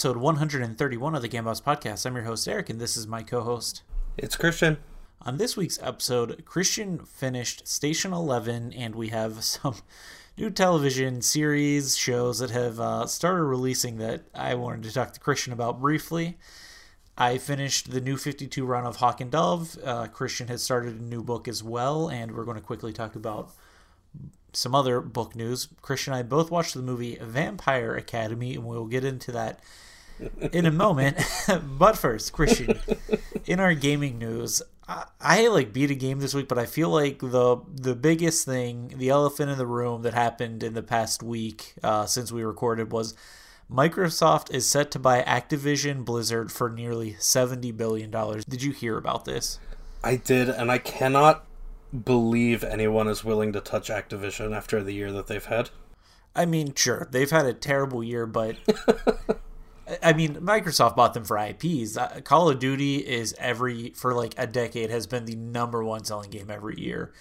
Episode 131 of the Gambots Podcast. I'm your host, Eric, and this is my co host. It's Christian. On this week's episode, Christian finished Station 11, and we have some new television series, shows that have uh, started releasing that I wanted to talk to Christian about briefly. I finished the new 52 run of Hawk and Dove. Uh, Christian has started a new book as well, and we're going to quickly talk about some other book news. Christian and I both watched the movie Vampire Academy, and we'll get into that in a moment. but first, Christian, in our gaming news, I, I, like beat a game this week, but I feel like the the biggest thing, the elephant in the room that happened in the past week uh, since we recorded was Microsoft is set to buy Activision Blizzard for nearly seventy billion dollars. Did you hear about this? I did, and I cannot believe anyone is willing to touch Activision after the year that they've had. I mean, sure, they've had a terrible year, but I mean, Microsoft bought them for IPs. Uh, Call of Duty is every for like a decade has been the number one selling game every year.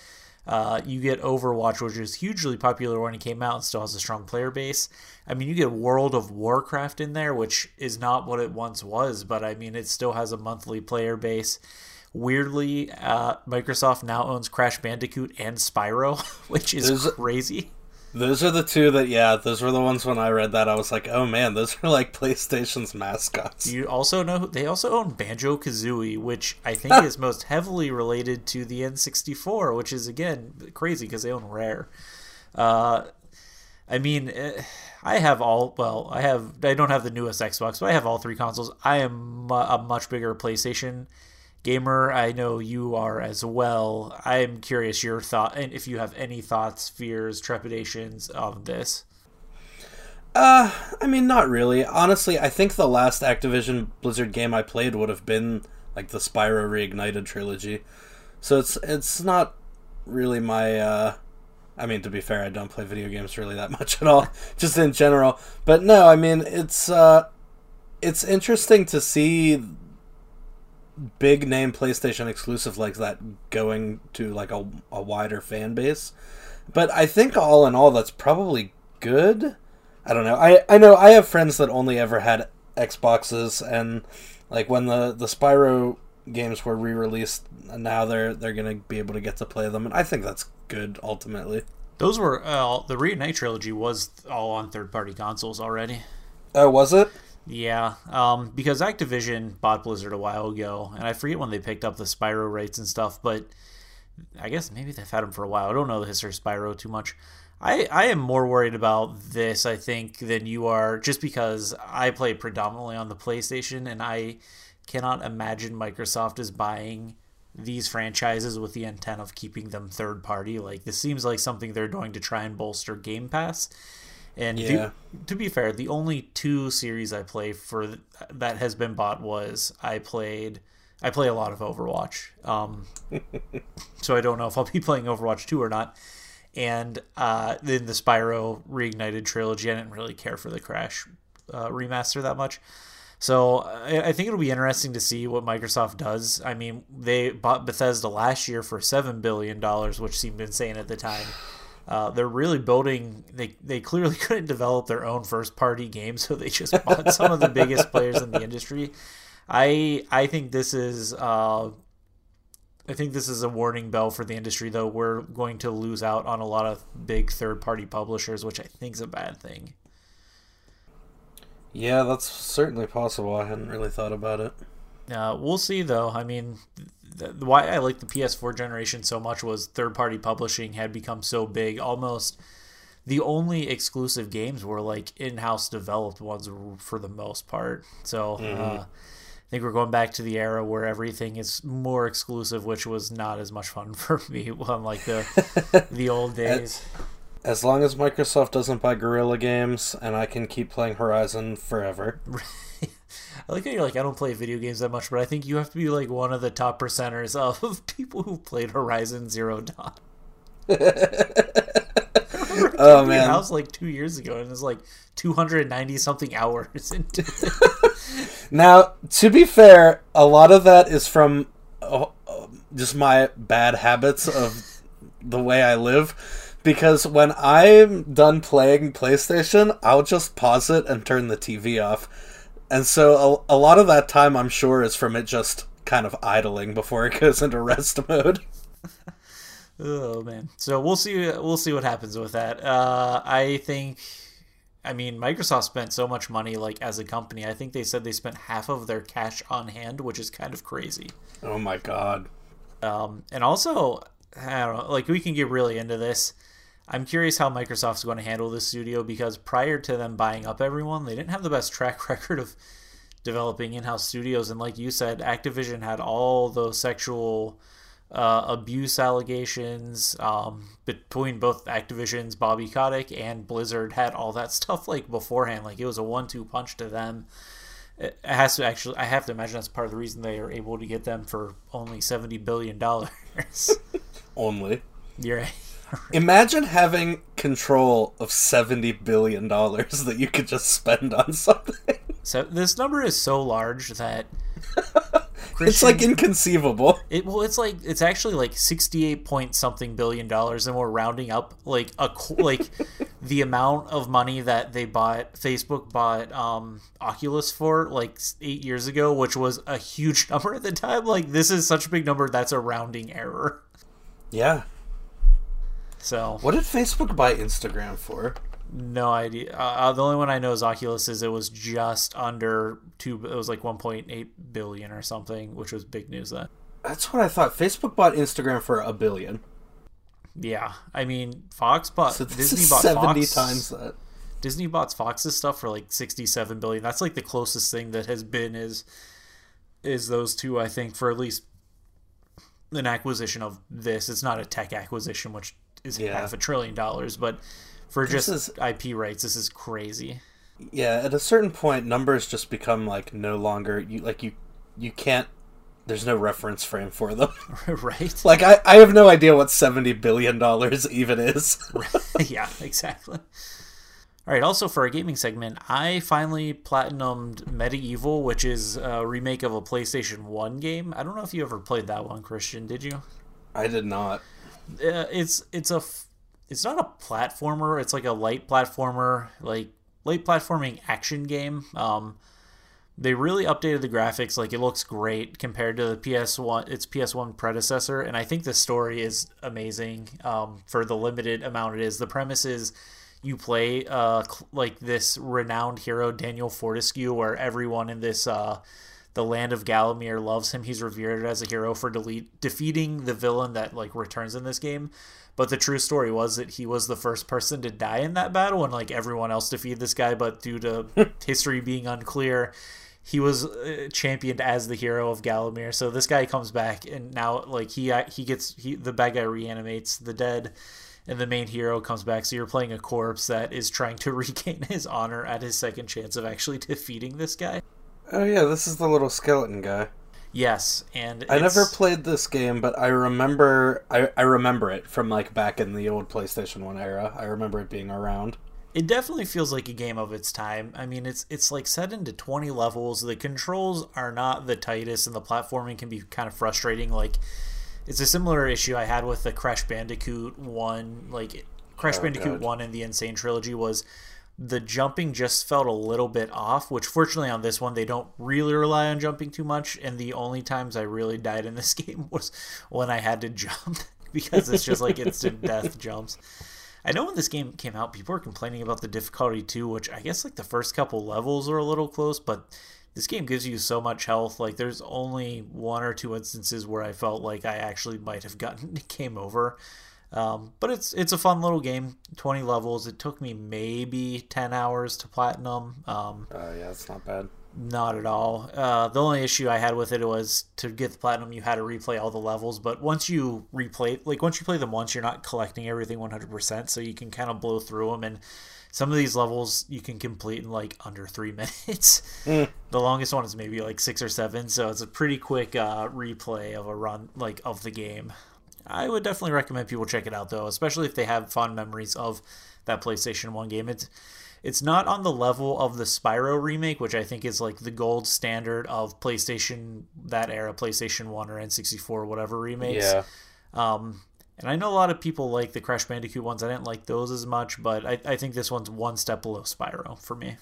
Uh, you get Overwatch, which is hugely popular when it came out and still has a strong player base. I mean, you get World of Warcraft in there, which is not what it once was, but I mean, it still has a monthly player base. Weirdly, uh, Microsoft now owns Crash Bandicoot and Spyro, which is There's, crazy. Those are the two that, yeah, those were the ones when I read that. I was like, oh man, those are like PlayStation's mascots. You also know they also own Banjo Kazooie, which I think is most heavily related to the N64, which is again crazy because they own Rare. Uh, I mean, eh, I have all. Well, I have. I don't have the newest Xbox, but I have all three consoles. I am a much bigger PlayStation gamer. I know you are as well. I am curious your thought and if you have any thoughts, fears, trepidations of this. Uh, I mean, not really. Honestly, I think the last Activision Blizzard game I played would have been like the Spyro Reignited trilogy. So it's it's not really my uh I mean, to be fair, I don't play video games really that much at all, just in general. But no, I mean, it's uh, it's interesting to see big name PlayStation exclusive like that going to like a, a wider fan base. But I think all in all, that's probably good. I don't know. I, I know I have friends that only ever had Xboxes, and like when the the Spyro games were re-released, now they're they're gonna be able to get to play them, and I think that's good ultimately. Those were uh, the Reunite trilogy was all on third party consoles already. Oh, was it? Yeah, um, because Activision bought Blizzard a while ago, and I forget when they picked up the Spyro rights and stuff, but I guess maybe they've had them for a while. I don't know the history of Spyro too much. I, I am more worried about this, I think, than you are, just because I play predominantly on the PlayStation, and I cannot imagine Microsoft is buying these franchises with the intent of keeping them third party. Like, this seems like something they're going to try and bolster Game Pass and yeah. to, to, be fair, the only two series I play for that has been bought was I played I play a lot of Overwatch. Um, so I don't know if I'll be playing Overwatch 2 or not. And uh, then the Spyro Reignited trilogy, I didn't really care for the Crash uh, remaster that much. So I, I, think it'll be interesting to see what Microsoft does. I mean, they bought Bethesda last year for $7 billion, which seemed insane at the time. Uh, they're really building. They they clearly couldn't develop their own first party game, so they just bought some of the biggest players in the industry. I I think this is. Uh, I think this is a warning bell for the industry, though. We're going to lose out on a lot of big third party publishers, which I think is a bad thing. Yeah, that's certainly possible. I hadn't really thought about it. Uh, we'll see, though. I mean, the, why I like the PS4 generation so much was third party publishing had become so big. Almost the only exclusive games were like in house developed ones for the most part. So mm-hmm. uh, I think we're going back to the era where everything is more exclusive, which was not as much fun for me unlike the the old days. As long as Microsoft doesn't buy Guerrilla Games and I can keep playing Horizon forever. I like how you're like, I don't play video games that much, but I think you have to be like one of the top percenters of people who played Horizon Zero Dawn. oh man, house like two years ago, and it's like 290 something hours into now, to be fair, a lot of that is from uh, just my bad habits of the way I live. because when I'm done playing PlayStation, I'll just pause it and turn the TV off. And so a, a lot of that time, I'm sure, is from it just kind of idling before it goes into rest mode. oh man! So we'll see. We'll see what happens with that. Uh, I think. I mean, Microsoft spent so much money, like as a company. I think they said they spent half of their cash on hand, which is kind of crazy. Oh my god! Um, and also, I don't know. Like we can get really into this. I'm curious how Microsoft's going to handle this studio because prior to them buying up everyone, they didn't have the best track record of developing in-house studios. And like you said, Activision had all those sexual uh, abuse allegations um, between both Activision's Bobby Kotick and Blizzard had all that stuff like beforehand. Like it was a one-two punch to them. It has to actually. I have to imagine that's part of the reason they are able to get them for only seventy billion dollars. only. You're right. Imagine having control of seventy billion dollars that you could just spend on something. So this number is so large that it's like inconceivable. It well, it's like it's actually like sixty-eight point something billion dollars, and we're rounding up like a like the amount of money that they bought. Facebook bought um, Oculus for like eight years ago, which was a huge number at the time. Like this is such a big number that's a rounding error. Yeah. So what did Facebook buy Instagram for? No idea. Uh, the only one I know is Oculus. Is it was just under two. It was like 1.8 billion or something, which was big news then. That's what I thought. Facebook bought Instagram for a billion. Yeah, I mean Fox bought So this Disney is bought seventy Fox. times that. Disney bought Fox's stuff for like 67 billion. That's like the closest thing that has been is is those two. I think for at least an acquisition of this. It's not a tech acquisition, which is Yeah. half a trillion dollars, but for This just is- IP rights, this is crazy. Yeah, at a certain point, numbers just become like no longer you like you you can't. There's no reference frame for them. right? like I, I have no idea what seventy billion dollars even is. yeah, exactly. All right. Also, for our gaming segment, I finally platinumed Medievil, which is a remake of a PlayStation One game. I don't know if you ever played that one, Christian. Did you? I did not. Uh, it's it's a it's not a platformer. It's like a light platformer, like light platforming action game. Um, they really updated the graphics. Like it looks great compared to the PS1, its PS1 predecessor. And I think the story is amazing um, for the limited amount it is. The premise is you play uh, like this renowned hero Daniel Fortesque, where everyone in this uh, the land of Gallowmere loves him. He's revered as a hero for delete, defeating the villain that like returns in this game. But the true story was that he was the first person to die in that battle, and like everyone else defeated this guy. But due to history being unclear, he was uh, championed as the hero of Gallowmere. So this guy comes back, and now like he he gets he the bad guy reanimates the dead, and the main hero comes back. So you're playing a corpse that is trying to regain his honor at his second chance of actually defeating this guy. Oh yeah, this is the little skeleton guy. Yes, and I never played this game, but I remember I, I remember it from like back in the old PlayStation One era. I remember it being around. It definitely feels like a game of its time. I mean, it's it's like set into 20 levels. The controls are not the tightest and the platforming can be kind of frustrating like it's a similar issue I had with the Crash Bandicoot 1 like Crash Oh, Bandicoot God. 1 and the N. Sane Trilogy was the jumping just felt a little bit off, which fortunately on this one they don't really rely on jumping too much and the only times I really died in this game was when I had to jump because it's just like instant death jumps. I know when this game came out, people were complaining about the difficulty too, which I guess like the first couple levels are a little close, but this game gives you so much health. Like there's only one or two instances where I felt like I actually might have gotten game over. Um, but it's it's a fun little game. Twenty levels. It took me maybe ten hours to platinum. Um, Oh yeah, it's not bad. not at all. Uh, the only issue I had with it was to get the platinum, you had to replay all the levels. But once you replay, like once you play them once, you're not collecting everything 100%. So you can kind of blow through them. And some of these levels you can complete in like under three minutes. The longest one is maybe like six or seven. So it's a pretty quick uh, replay of a run, like of the game. I would definitely recommend people check it out though, especially if they have fond memories of that PlayStation 1 game. It's it's not on the level of the Spyro remake, which I think is like the gold standard of PlayStation that era, PlayStation 1 or N64, whatever remakes. Yeah. Um, And I know a lot of people like the Crash Bandicoot ones. I didn't like those as much, but I, I think this one's one step below Spyro for me.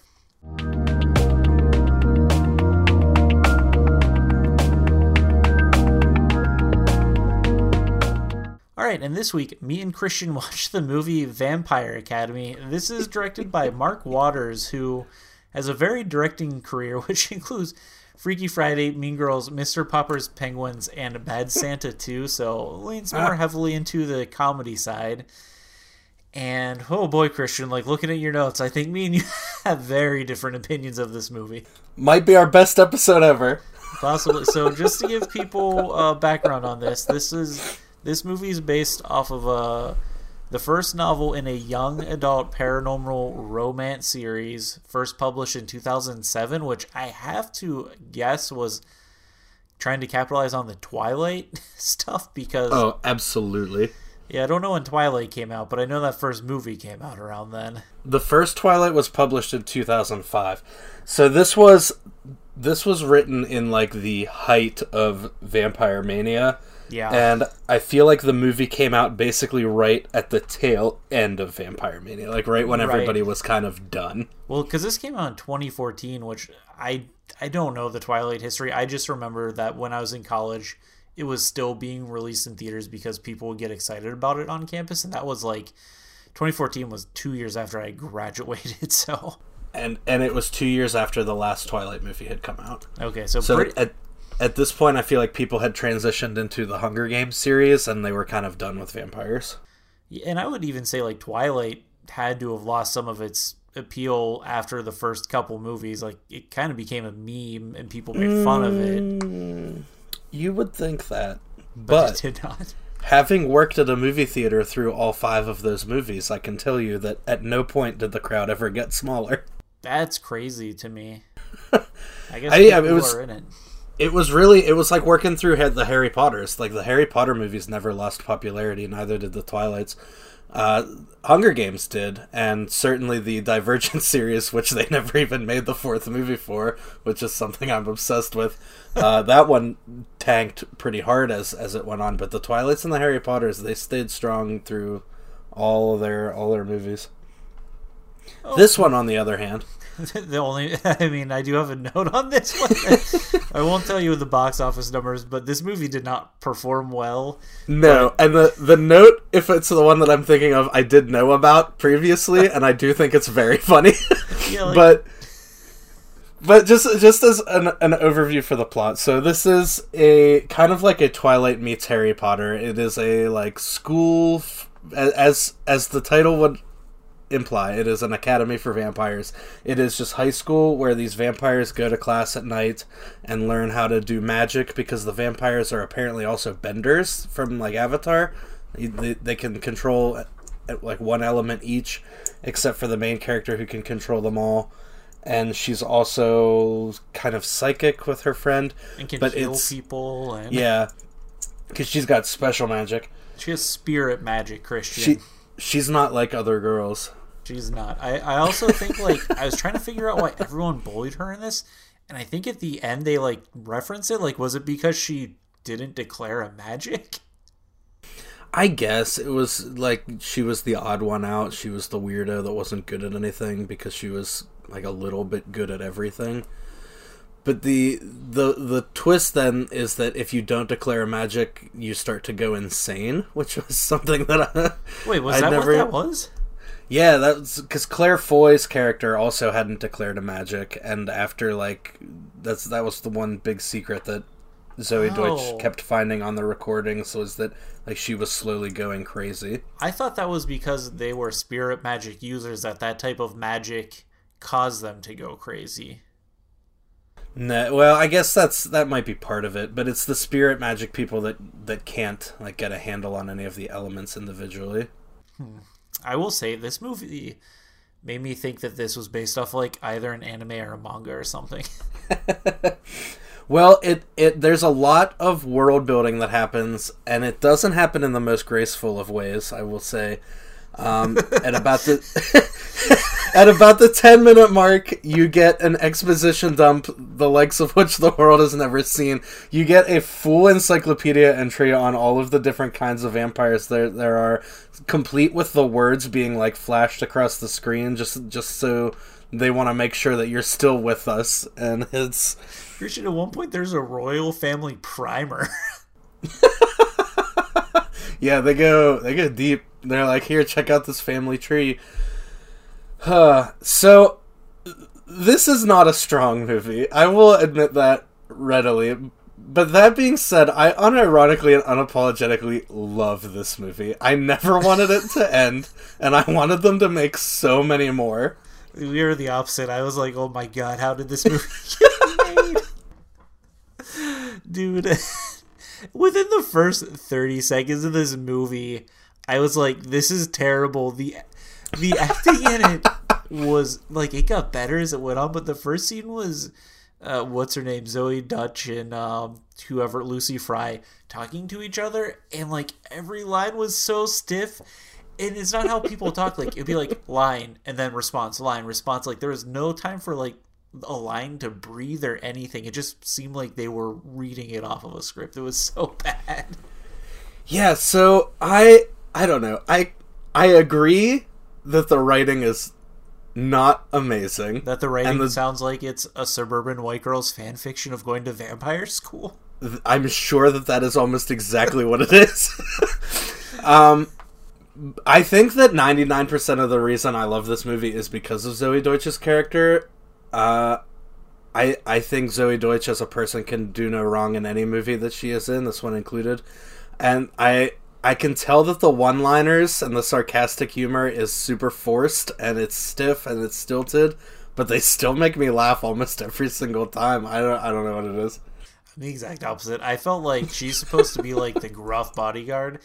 Right, and this week, me and Christian watched the movie Vampire Academy. This is directed by Mark Waters, who has a very directing career, which includes Freaky Friday, Mean Girls, Mr. Popper's Penguins, and Bad Santa 2. So leans more heavily into the comedy side. And oh boy, Christian, like looking at your notes, I think me and you have very different opinions of this movie. Might be our best episode ever. Possibly. So just to give people uh, background on this, this is this movie is based off of uh, the first novel in a young adult paranormal romance series, first published in 2007, which I have to guess was trying to capitalize on the Twilight stuff because. Oh, absolutely. Yeah, I don't know when Twilight came out, but I know that first movie came out around then. The first Twilight was published in 2005. So this was this was written in like the height of vampire mania yeah. And I feel like the movie came out basically right at the tail end of Vampire Mania, like right when everybody right. was kind of done. Well, because this came out in 2014, which I I don't know the Twilight history. I just remember that when I was in college, it was still being released in theaters because people would get excited about it on campus, and that was like 2014 was two years after I graduated. So. And and it was two years after the last Twilight movie had come out. Okay, so, so pretty- at at this point, I feel like people had transitioned into the Hunger Games series and they were kind of done with vampires. And I would even say like Twilight had to have lost some of its appeal after the first couple movies. Like it kind of became a meme and people made fun of it. Mm, you would think that, but, but it did not. Having worked at a movie theater through all five of those movies, I can tell you that at no point did the crowd ever get smaller. That's crazy to me. I guess I, yeah, it was, in it it was really it was like working through the Harry Potters. Like the Harry Potter movies never lost popularity, neither did the Twilights. Uh, Hunger Games did, and certainly the Divergent series, which they never even made the fourth movie for, which is something I'm obsessed with. Uh, that one tanked pretty hard as as it went on, but the Twilights and the Harry Potters they stayed strong through all their all their movies. Oh. This one, on the other hand, the only, I mean, I do have a note on this one. I won't tell you the box office numbers, but this movie did not perform well. No, but... and the the note, if it's the one that I'm thinking of, I did know about previously, and I do think it's very funny. Yeah, like... but but just just as an, an overview for the plot so this is a kind of like a twilight meets harry potter it is a like school as as the title would imply. It is an academy for vampires. It is just high school where these vampires go to class at night and learn how to do magic because the vampires are apparently also benders from like Avatar. They, they can control uh, like one element each, except for the main character who can control them all. And she's also kind of psychic with her friend, and can but heal it's, people. And... Yeah, because she's got special magic. She has spirit magic, Christian. She, she's not like other girls. She's not. I, I also think like I was trying to figure out why everyone bullied her in this, and I think at the end they like reference it. Like, was it because she didn't declare a magic? I guess it was like she was the odd one out. She was the weirdo that wasn't good at anything because she was like a little bit good at everything. But the the the twist then is that if you don't declare a magic, you start to go insane, which was something that I wait was I that never, what that was? Yeah, that's because Claire Foy's character also hadn't declared a magic, and after like that's that was the one big secret that Zoey oh. Deutch kept finding on the recordings was that like she was slowly going crazy. I thought that was because they were spirit magic users that that type of magic caused them to go crazy. No, well, I guess that's that might be part of it, but it's the spirit magic people that that can't like get a handle on any of the elements individually. Hmm. I will say this movie made me think that this was based off like either an anime or a manga or something. well, it it there's a lot of world building that happens, and it doesn't happen in the most graceful of ways. I will say. Um, and about the At about the 10 minute mark, you get an exposition dump, the likes of which the world has never seen. You get a full encyclopedia entry on all of the different kinds of vampires there there are, complete with the words being like flashed across the screen just just so they want to make sure that you're still with us and it's Christian, at one point there's a royal family primer. yeah, they go they go deep. They're like, here, check out this family tree. Huh. So this is not a strong movie. I will admit that readily. But that being said, I unironically and unapologetically love this movie. I never wanted it to end, and I wanted them to make so many more. We were the opposite. I was like, oh my god, how did this movie get made? Dude, within the first 30 seconds of this movie, I was like, this is terrible. The the acting in it was like it got better as it went on, but the first scene was uh, what's her name, Zoey Deutch and um, whoever Lucy Fry talking to each other, and like every line was so stiff. And it's not how people talk. Like it'd be like line and then response, line, response. Like there was no time for like a line to breathe or anything. It just seemed like they were reading it off of a script. It was so bad. Yeah, so I I don't know. I I agree that the writing is not amazing. That the writing the, sounds like it's a suburban white girl's fan fiction of going to vampire school. I'm sure that that is almost exactly what it is. um, I think that 99% of the reason I love this movie is because of Zoey Deutch's character. Uh, I I think Zoey Deutch as a person can do no wrong in any movie that she is in, this one included. And I I can tell that the one-liners and the sarcastic humor is super forced and it's stiff and it's stilted, but they still make me laugh almost every single time. I don't I don't know what it is. The exact opposite. I felt like she's supposed to be like the gruff bodyguard,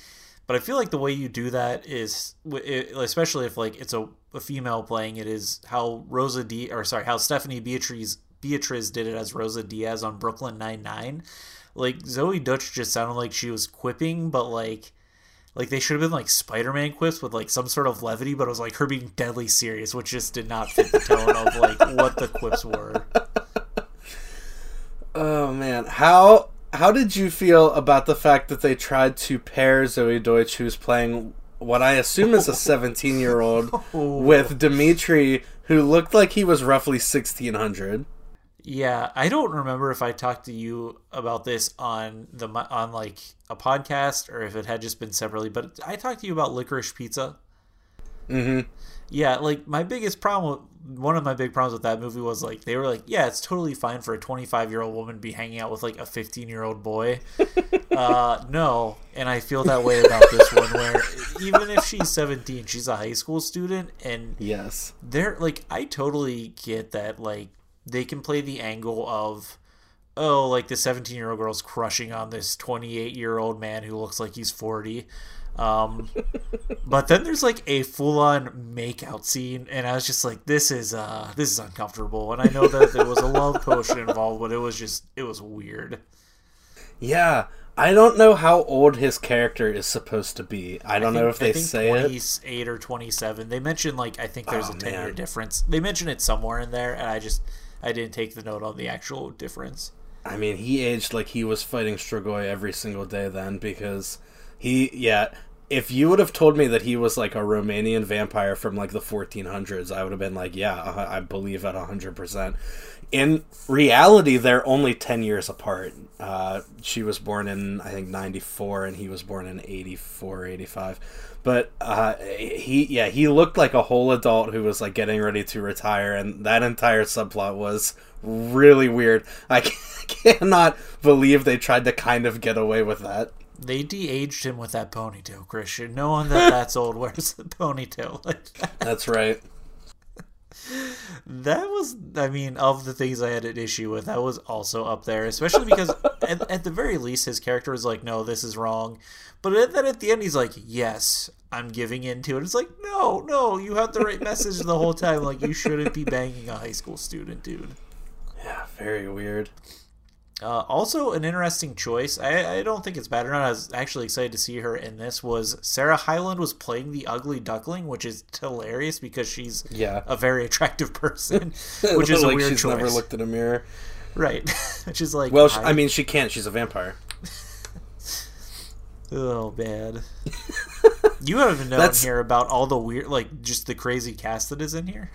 but I feel like the way you do that is, especially if like it's a, a female playing it, is how Rosa D or sorry, how Stephanie Beatriz Beatriz did it as Rosa Diaz on Brooklyn Nine Nine. Like Zoey Deutch just sounded like she was quipping, but like like they should have been like Spider-Man quips with like some sort of levity, but it was like her being deadly serious, which just did not fit the tone of like what the quips were. Oh man, how how did you feel about the fact that they tried to pair Zoey Deutch, who's playing what I assume is a 17 year old, with Dimitri, who looked like he was roughly 1600? Yeah, I don't remember if I talked to you about this on the on like a podcast or if it had just been separately, but I talked to you about licorice pizza. Mm-hmm. Yeah, like my biggest problem, one of my big problems with that movie was like they were like, yeah, it's totally fine for a 25 year old woman to be hanging out with like a 15 year old boy. uh, no, and I feel that way about this one, where even if she's 17, she's a high school student, and yes, they're like, I totally get that, like they can play the angle of oh like the 17 year old girl's crushing on this 28 year old man who looks like he's 40 um, but then there's like a full on makeout scene, and I was just like, "This is uh, this is uncomfortable." And I know that there was a love potion involved, but it was just it was weird. Yeah, I don't know how old his character is supposed to be. I don't I think, know if they say 28 or 27. They mentioned like I think there's oh, a 10 year difference. They mention it somewhere in there, and I just I didn't take the note on the actual difference. I mean, he aged like he was fighting Strigoi every single day then because he yeah, if you would have told me that he was like a Romanian vampire from like the 1400s, I would have been like, yeah, I believe at 100%. In reality, they're only 10 years apart. Uh, she was born in, I think, 94, and he was born in 84, 85 but uh, he yeah he looked like a whole adult who was like getting ready to retire and that entire subplot was really weird i cannot believe they tried to kind of get away with that they de-aged him with that ponytail christian no one that that's old wears the ponytail like that. that's right that was i mean of the things i had an issue with that was also up there especially because at, at the very least his character was like no this is wrong but then at the end, he's like, "Yes, I'm giving in to it." It's like, no, no, you have the right message the whole time. Like, you shouldn't be banging a high school student, dude. Yeah, very weird. Uh, also, an interesting choice. I, I don't think it's bad or not. I was actually excited to see her in this. Was Sarah Hyland was playing the ugly duckling, which is hilarious because she's Yeah. a very attractive person, which is a like weird she's choice. never looked in a mirror. Right, is like Well, sh I mean, she can't. She's a vampire. oh bad. you haven't known That's- here about all the weird, like just the crazy cast that is in here.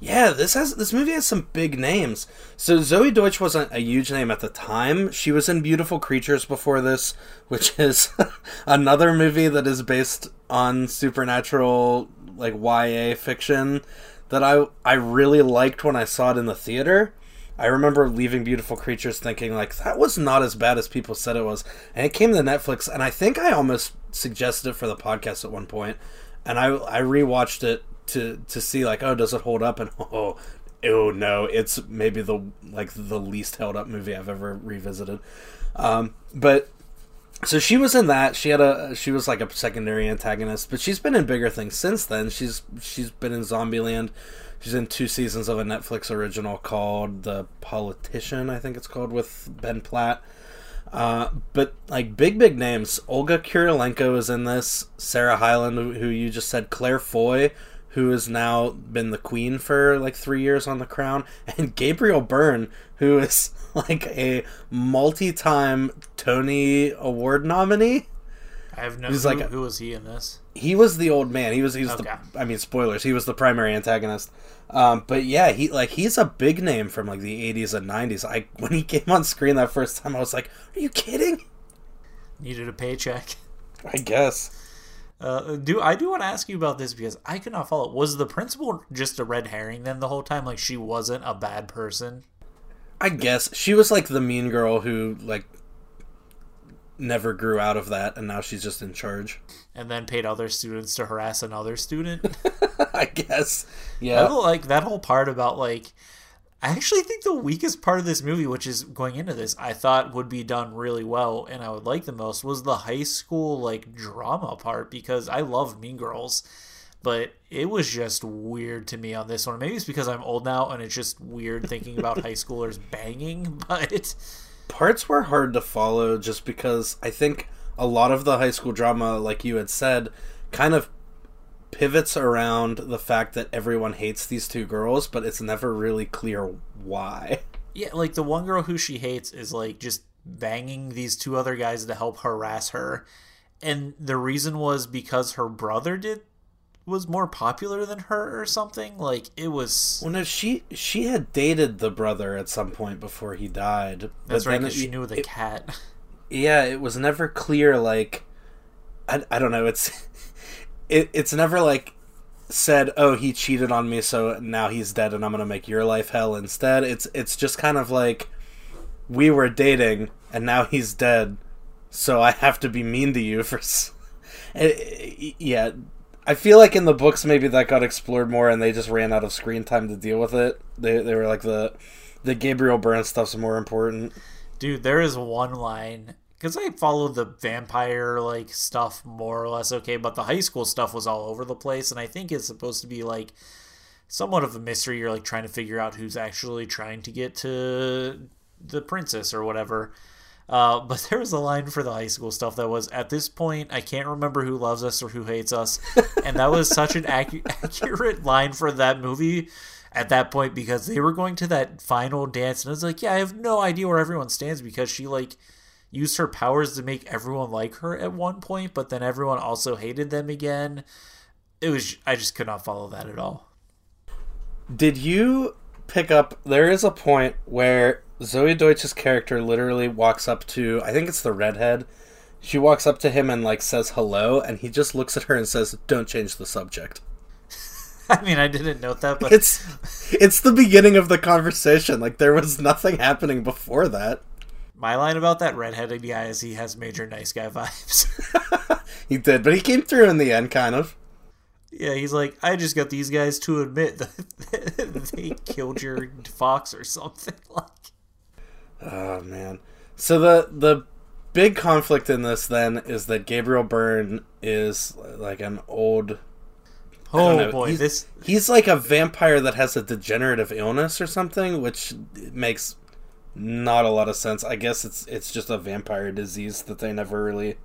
Yeah, this has this movie has some big names. So Zoey Deutch wasn't a huge name at the time. She was in Beautiful Creatures before this, which is another movie that is based on supernatural like YA fiction that I I really liked when I saw it in the theater. I remember leaving Beautiful Creatures thinking like that was not as bad as people said it was. And it came to Netflix and I think I almost suggested it for the podcast at one point. And I I rewatched it to to see like oh does it hold up and oh oh no it's maybe the like the least held up movie I've ever revisited. Um, but so she was in that. She had a she was like a secondary antagonist, but she's been in bigger things since then. She's she's been in Zombieland. She's in two seasons of a Netflix original called The Politician, I think it's called, with Ben Platt. Uh, but like big big names, Olga Kurylenko is in this. Sarah Hyland, who, who you just said, Claire Foy, who has now been the queen for like three years on the crown, and Gabriel Byrne, who is like a multi-time Tony Award nominee. I have no. He's who, like who was he in this? He was the old man. He was he was Okay. the I mean spoilers. He was the primary antagonist. Um, but yeah, he like he's a big name from like the 80s and 90s. I when he came on screen that first time, I was like, "Are you kidding?" Needed a paycheck. I guess. Uh, do I do want to ask you about this because I could not follow. Was the principal just a red herring then the whole time? Like she wasn't a bad person. I guess she was like the mean girl who like never grew out of that, and now she's just in charge. and then paid other students to harass another student. I guess. Yeah. don't like that whole part about like. I actually think the weakest part of this movie, which is going into this, I thought would be done really well and I would like the most, was the high school like drama part because I love Mean Girls, but it was just weird to me on this one. Maybe it's because I'm old now and it's just weird thinking about high schoolers banging, but Parts were hard to follow just because I think a lot of the high school drama, like you had said, kind of pivots around the fact that everyone hates these two girls, but it's never really clear why. Yeah, like the one girl who she hates is like just banging these two other guys to help harass her. And the reason was because her brother did was more popular than her or something. Like it was Well, no, she she had dated the brother at some point before he died. but that's right it- she knew the it- cat. yeah it was never clear like i, I don't know it's it, it's never like said oh he cheated on me so now he's dead and i'm gonna make your life hell. Instead it's it's just kind of like we were dating and now he's dead so i have to be mean to you for eh, yeah i feel like in the books maybe that got explored more and they just ran out of screen time to deal with it. They, they were like the the gabriel byrne stuff's more important. Dude, there is one line because I followed the vampire like stuff more or less okay, but the high school stuff was all over the place, and I think it's supposed to be like somewhat of a mystery. You're like trying to figure out who's actually trying to get to the princess or whatever. Uh, but there was a line for the high school stuff that was at this point I can't remember who loves us or who hates us, and that was such an accu- accurate line for that movie at that point because they were going to that final dance and I was like, yeah, I have no idea where everyone stands because she like used her powers to make everyone like her at one point, but then everyone also hated them again. It was I just could not follow that at all. Did you pick up? There is a point where Zoey Deutch's character literally walks up to, I think it's the redhead. She walks up to him and like says hello, and he just looks at her and says, "Don't change the subject." I mean, I didn't note that, but It's it's the beginning of the conversation. Like there was nothing happening before that. My line about that redheaded guy is he has major nice guy vibes. He did, but he came through in the end, kind of. yeah, he's like, I just got these guys to admit that they killed your fox or something like. Oh man. So the the big conflict in this then is that Gabriel Byrne is like an old Oh know, boy, he's- this He's like a vampire that has a degenerative illness or something, which makes not a lot of sense. I guess it's it's just a vampire disease that they never really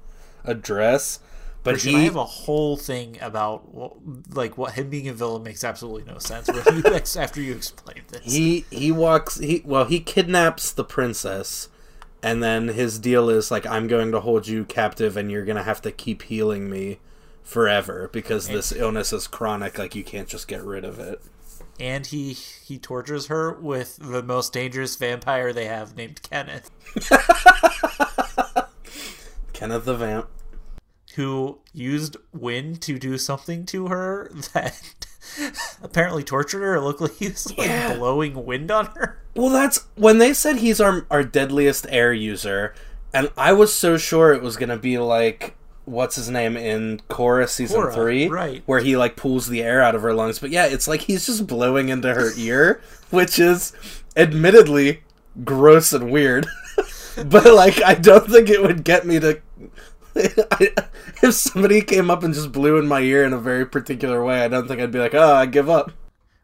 address. But Christian, he, I have a whole thing about what, like what him being a villain makes absolutely no sense. You after you explain this, he he walks he well he kidnaps the princess, and then his deal is like I'm going to hold you captive, and you're gonna have to keep healing me forever because this illness is chronic. Like you can't just get rid of it. And he he tortures her with the most dangerous vampire they have named Kenneth, Kenneth the Vamp. who used wind to do something to her that apparently tortured her. It looked like he was like Yeah. blowing wind on her. Well, that's when they said he's our our deadliest air user, and I was so sure it was gonna be like what's his name in Korra season Korra, three, right. Where he like pulls the air out of her lungs, but yeah, it's like he's just blowing into her ear, which is admittedly gross and weird. but like, I don't think it would get me to. if somebody came up and just blew in my ear in a very particular way, I don't think I'd be like, "Oh, I give up."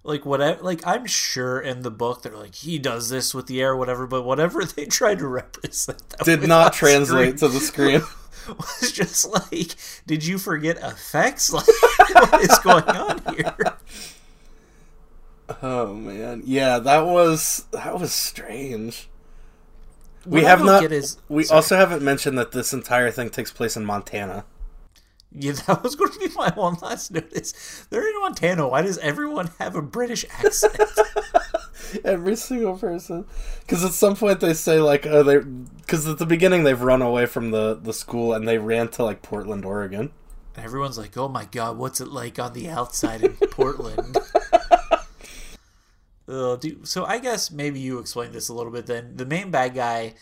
Like whatever, like I'm sure in the book they're like he does this with the air, whatever. But whatever they tried to represent that Did not translate screen to the screen. was just like, did you forget effects? Like, what is going on here? Oh man, yeah, that was that was strange. we What I have don't is- we sorry. also haven't mentioned that this entire thing takes place in Montana. Yeah, that was going to be my one last notice. They're in Montana. Why does everyone have a British accent? Every single person, because at some point they say like, oh, they, because at the beginning they've run away from the the school and they ran to like Portland, Oregon. And everyone's like, "Oh my god, what's it like on the outside in Portland?" uh, dude, so I guess maybe you explain this a little bit. Then the main bad guy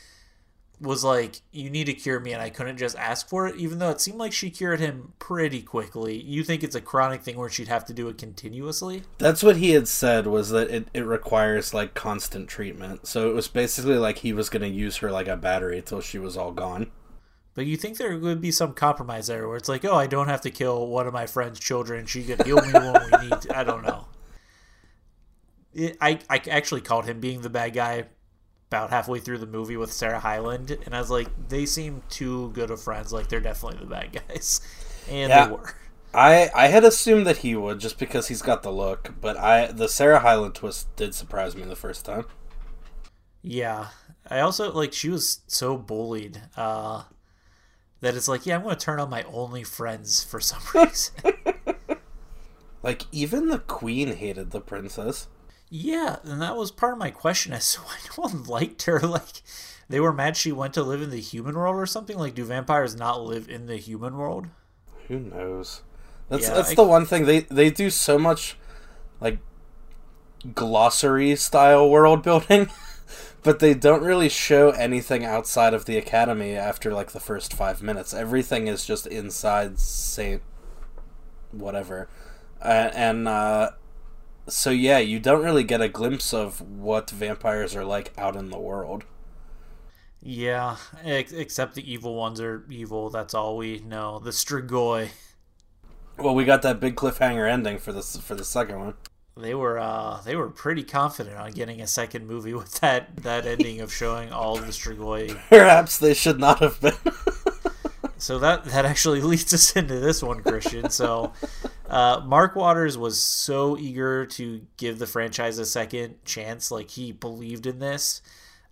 was like, "You need to cure me," and I couldn't just ask for it, even though it seemed like she cured him pretty quickly. You think it's a chronic thing where she'd have to do it continuously? That's what he had said was that it, it requires like constant treatment. So it was basically like he was going to use her like a battery till she was all gone. But you think there would be some compromise there where it's like, oh, I don't have to kill one of my friend's children. She could heal me when we need. To. I don't know. It, I I actually called him being the bad guy about halfway through the movie with Sarah Hyland, and I was like, they seem too good of friends. Like they're definitely the bad guys, and Yeah. they were. I I had assumed that he would just because he's got the look, but I the Sarah Hyland twist did surprise me the first time. Yeah. I also like she was so bullied uh, that it's like, yeah, I'm going to turn on my only friends for some reason. Like even the queen hated the princess. Yeah, and that was part of my question as to why no one liked her. Like, they were mad she went to live in the human world or something. Like, do vampires not live in the human world? Who knows? That's Yeah, that's I- the one thing they they do so much like glossary style world building, but they don't really show anything outside of the academy after like the first five minutes. Everything is just inside Saint whatever, uh, and uh, so yeah, you don't really get a glimpse of what vampires are like out in the world. Yeah, except the evil ones are evil. That's all we know. The Strigoi. Well, we got that big cliffhanger ending for this for the second one. They were uh they were pretty confident on getting a second movie with that that ending of showing all the Strigoi. Perhaps they should not have been. So that that actually leads us into this one, Christian. So uh, Mark Waters was so eager to give the franchise a second chance, like he believed in this.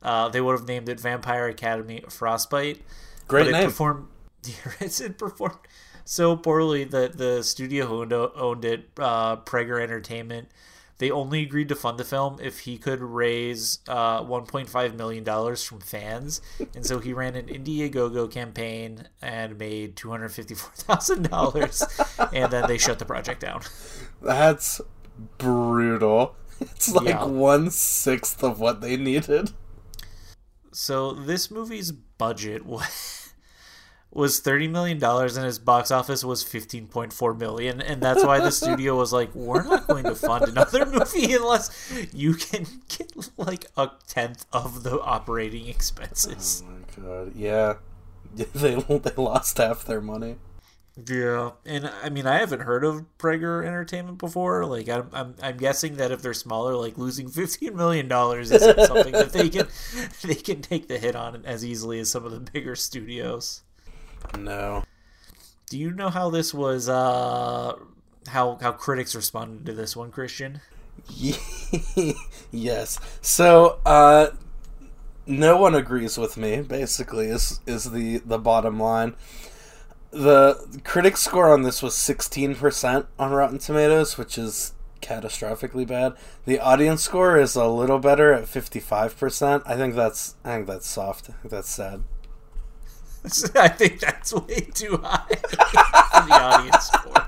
Uh, they would have named it Vampire Academy Frostbite. Great but it name. performed. It performed so poorly that the studio who owned, owned it, uh, Preger Entertainment, they only agreed to fund the film if he could raise uh, 1.5 million dollars from fans, and so he ran an Indiegogo campaign and made 254 thousand dollars, and then they shut the project down. That's brutal. It's like Yeah. one sixth of what they needed. So this movie's budget was was thirty million dollars, and his box office was fifteen point four million, and that's why the studio was like, "We're not going to fund another movie unless you can get like a tenth of the operating expenses." Oh my god, yeah. They they lost half their money. Yeah, and I mean, I haven't heard of Preger Entertainment before. Like, I'm, I'm, I'm guessing that if they're smaller, like losing fifteen million dollars isn't something that they can, they can take the hit on as easily as some of the bigger studios. No. Do you know how this was? uh How how critics responded to this one, Christian? yes. So, uh, no one agrees with me. Basically, is is the the bottom line. The critic score on this was 16% on Rotten Tomatoes, which is catastrophically bad. The audience score is a little better at 55%. I think that's I think that's soft. I think that's sad. I think that's way too high for the audience score.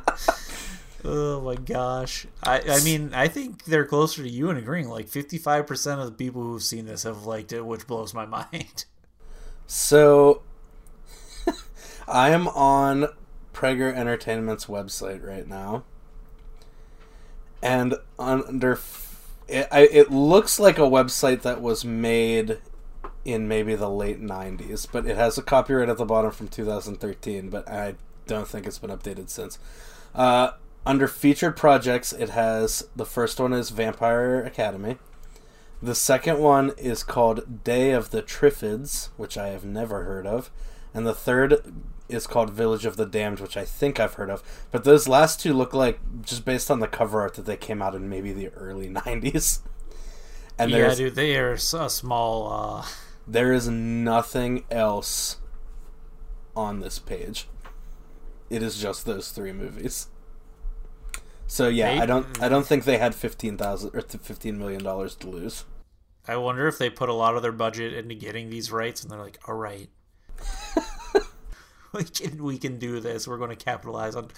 Oh my gosh. I, I mean, I think they're closer to you in agreeing. Like 55% of the people who've seen this have liked it, which blows my mind. So, I am on Preger Entertainment's website right now. And under. It, I, it looks like a website that was made in maybe the late 90s, but it has a copyright at the bottom from 2013, but I don't think it's been updated since. Uh, under featured projects, it has the first one is Vampire Academy. The second one is called Day of the Triffids, which I have never heard of. And the third is called Village of the Damned, which I think I've heard of. But those last two look like, just based on the cover art, that they came out in maybe the early 90s. And yeah, dude, they are a small. Uh... There is nothing else on this page. It is just those three movies. So yeah, they, I don't I don't think they had fifteen thousand or fifteen million dollars to lose. I wonder if they put a lot of their budget into getting these rights, and they're like, "All right, we can we can do this. We're going to capitalize on."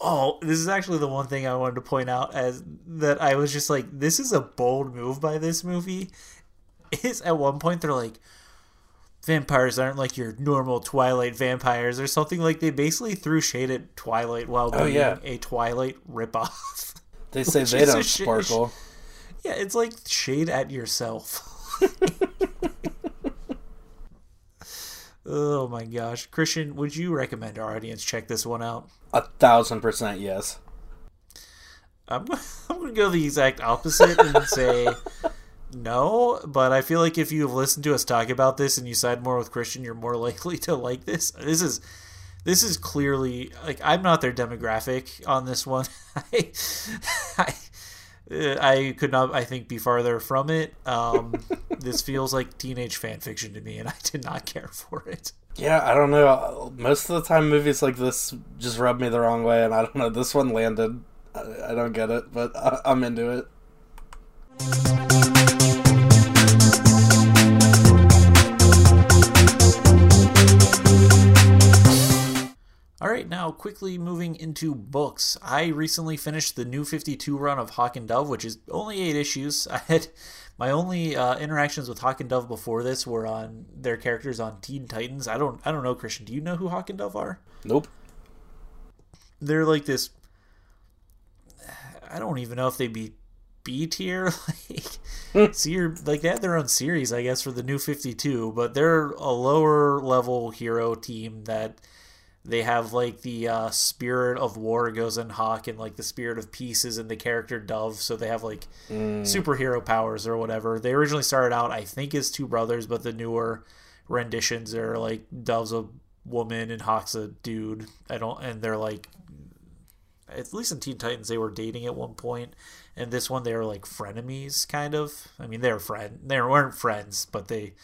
Oh, this is actually the one thing I wanted to point out as that I was just like, "This is a bold move by this movie." Is at one point they're like, vampires aren't like your normal Twilight vampires or something. Like they basically threw shade at Twilight while oh, being yeah. a Twilight ripoff. They say they don't sparkle. Sh- yeah, it's like shade at yourself. oh my gosh, Christian, would you recommend our audience check this one out? A thousand percent yes. I'm I'm gonna go the exact opposite and say no, but I feel like if you have listened to us talk about this and you side more with Christian, you're more likely to like this. This is this is clearly like I'm not their demographic on this one. I, I, I could not I think be farther from it. Um, this feels like teenage fan fiction to me, and I did not care for it. Yeah, I don't know. Most of the time, movies like this just rub me the wrong way, and I don't know. This one landed. I, I don't get it, but I, I'm into it. All right, now quickly moving into books. I recently finished the new 52 run of Hawk and Dove, which is only eight issues. I had my only uh, interactions with Hawk and Dove before this were on their characters on Teen Titans. I don't, I don't know, Christian. Do you know who Hawk and Dove are? Nope. They're like this. I don't even know if they'd be B tier. like, see, you're like they have their own series, I guess, for the new 52, but they're a lower level hero team that they have like the uh, spirit of war goes in Hawk, and like the spirit of peace is in the character Dove. So they have like mm. superhero powers or whatever. They originally started out, I think, as two brothers, but the newer renditions are like Dove's a woman and Hawk's a dude. I don't, and they're like, at least in Teen Titans, they were dating at one point, and this one they were like frenemies, kind of. I mean, they were friend, they weren't friends, but they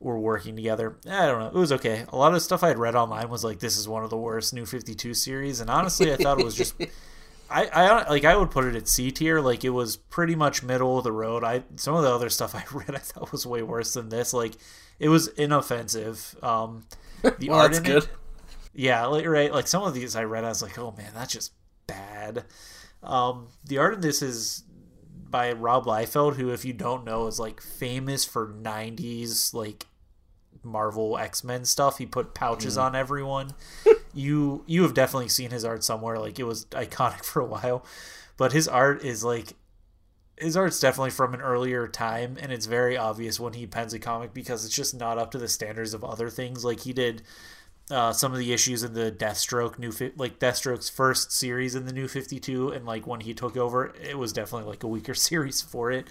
were working together. I don't know. It was okay. A lot of stuff I had read online was like, this is one of the worst New 52 series. And honestly, I thought it was just. I, I like I would put it at C tier. Like it was pretty much middle of the road. I some of the other stuff I read I thought was way worse than this. Like it was inoffensive. Um, the well, art in good. It, yeah, like, right. Like some of these I read, I was like, oh man, that's just bad. Um, the art in this is by Rob Liefeld, who, if you don't know, is like famous for '90s like Marvel X Men stuff. He put pouches mm. on everyone. you you have definitely seen his art somewhere. Like it was iconic for a while, but his art is like his art's definitely from an earlier time, and it's very obvious when he pens a comic because it's just not up to the standards of other things. Like he did uh, some of the issues in the Deathstroke new fi- like Deathstroke's first series in the New Fifty Two, and like when he took over, it was definitely like a weaker series for it.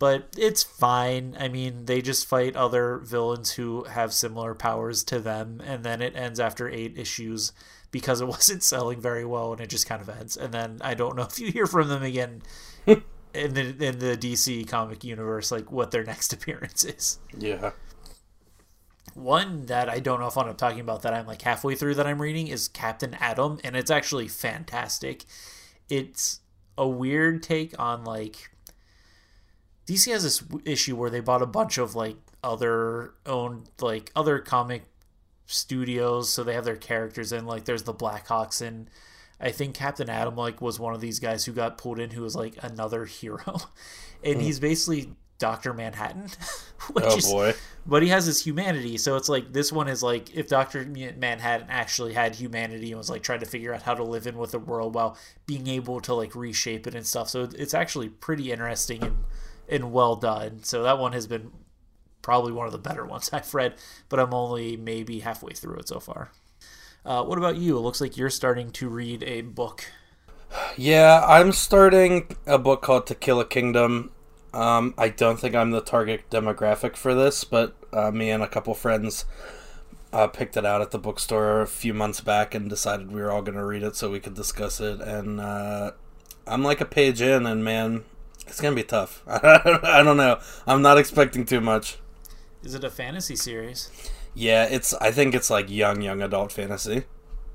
But it's fine. I mean, they just fight other villains who have similar powers to them, and then it ends after eight issues because it wasn't selling very well, and it just kind of ends. And then I don't know if you hear from them again in the in the DC comic universe, like what their next appearance is. Yeah. One that I don't know if I'm talking about that I'm like halfway through that I'm reading is Captain Atom, and it's actually fantastic. It's a weird take on like DC has this issue where they bought a bunch of like other owned like other comic studios, so they have their characters in. Like there's the Blackhawks, and I think Captain Atom like was one of these guys who got pulled in who was like another hero, and mm. he's basically Doctor Manhattan. oh is, boy! But he has his humanity, so it's like this one is like if Doctor Manhattan actually had humanity and was like trying to figure out how to live in with the world while being able to like reshape it and stuff. So it's actually pretty interesting and and well done. So that one has been probably one of the better ones I've read, but I'm only maybe halfway through it so far. Uh, what about you? It looks like you're starting to read a book. Yeah, I'm starting a book called To Kill a Kingdom. Um, I don't think I'm the target demographic for this, but uh, me and a couple friends uh, picked it out at the bookstore a few months back and decided we were all going to read it so we could discuss it. And uh, I'm like a page in, and man, it's going to be tough. I don't know. I'm not expecting too much. Is it a fantasy series? Yeah, it's. I think it's like young, young adult fantasy.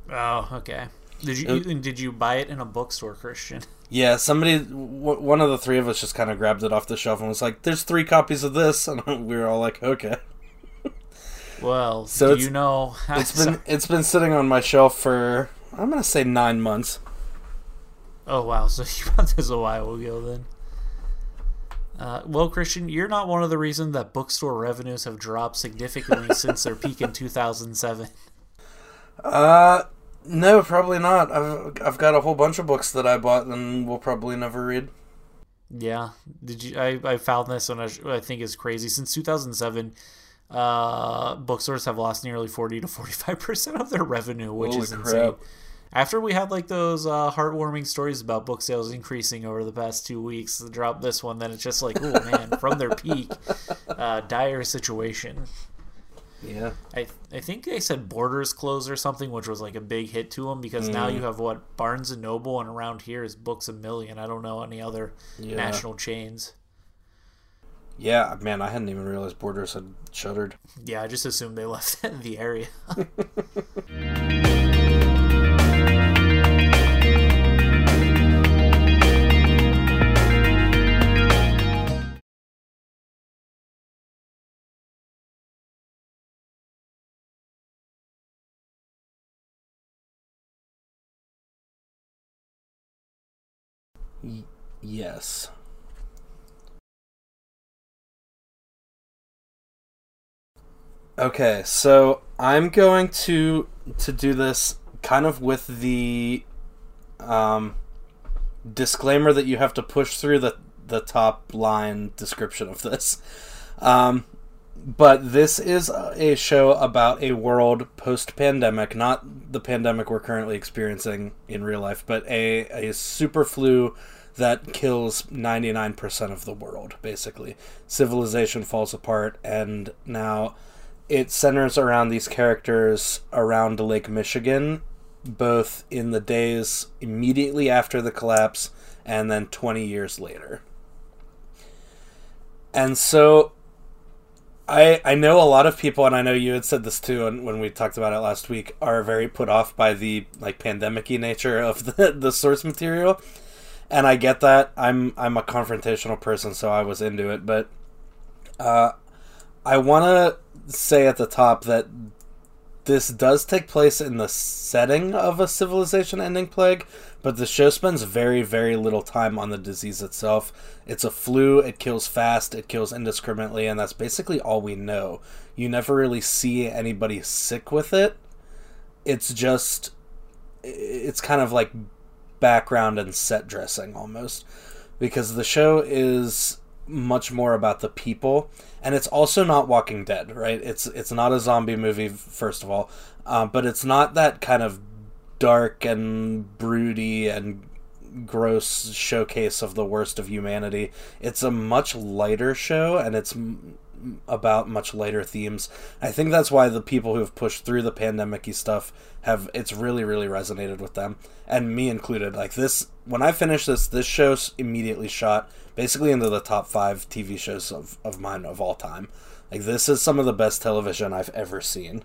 Oh, okay. Did you, it, did you buy it in a bookstore, Christian? Yeah, somebody, w- one of the three of us just kind of grabbed it off the shelf and was like, "There's three copies of this," and we were all like, "Okay." Well, so you know, it's been it's been sitting on my shelf for I'm gonna say nine months. Oh wow! So you bought this a while ago then? Uh, well, Christian, you're not one of the reasons that bookstore revenues have dropped significantly since their peak in 2007. Uh, no, probably not. I've I've got a whole bunch of books that I bought and will probably never read. Yeah, did you? I, I found this and I, I think is crazy. Since 2007, uh, bookstores have lost nearly 40 to 45 percent of their revenue, which Holy is crap. insane. After we had like those uh, heartwarming stories about book sales increasing over the past two weeks, drop this one, then it's just like, oh man, from their peak, uh, dire situation. Yeah. I I think they said Borders closed or something, which was like a big hit to them because mm. now you have what Barnes and Noble and around here is Books a Million. I don't know any other yeah. national chains. Yeah, man, I hadn't even realized Borders had shuttered. Yeah, I just assumed they left the area. Yes. Okay, so I'm going to to do this kind of with the um, disclaimer that you have to push through the the top line description of this. Um, but this is a show about a world post pandemic, not the pandemic we're currently experiencing in real life, but a, a super flu that kills 99% of the world, basically. Civilization falls apart, and now it centers around these characters around Lake Michigan, both in the days immediately after the collapse and then 20 years later. And so I I know a lot of people, and I know you had said this too, and when we talked about it last week, are very put off by the like pandemicy nature of the the source material, and I get that. I'm I'm a confrontational person, so I was into it, but uh, I want to say at the top that this does take place in the setting of a civilization-ending plague, but the show spends very, very little time on the disease itself. It's a flu, it kills fast, it kills indiscriminately, and that's basically all we know. You never really see anybody sick with it. It's just. It's kind of like background and set dressing almost. Because the show is much more about the people, and it's also not Walking Dead, right? It's it's not a zombie movie, first of all, uh, but it's not that kind of dark and broody and gross showcase of the worst of humanity. It's a much lighter show, and it's about much lighter themes. I think that's why the people who have pushed through the pandemic stuff have it's really really resonated with them, and me included. Like this, when I finished this, this show immediately shot basically into the top five TV shows of of mine of all time. Like this is some of the best television I've ever seen.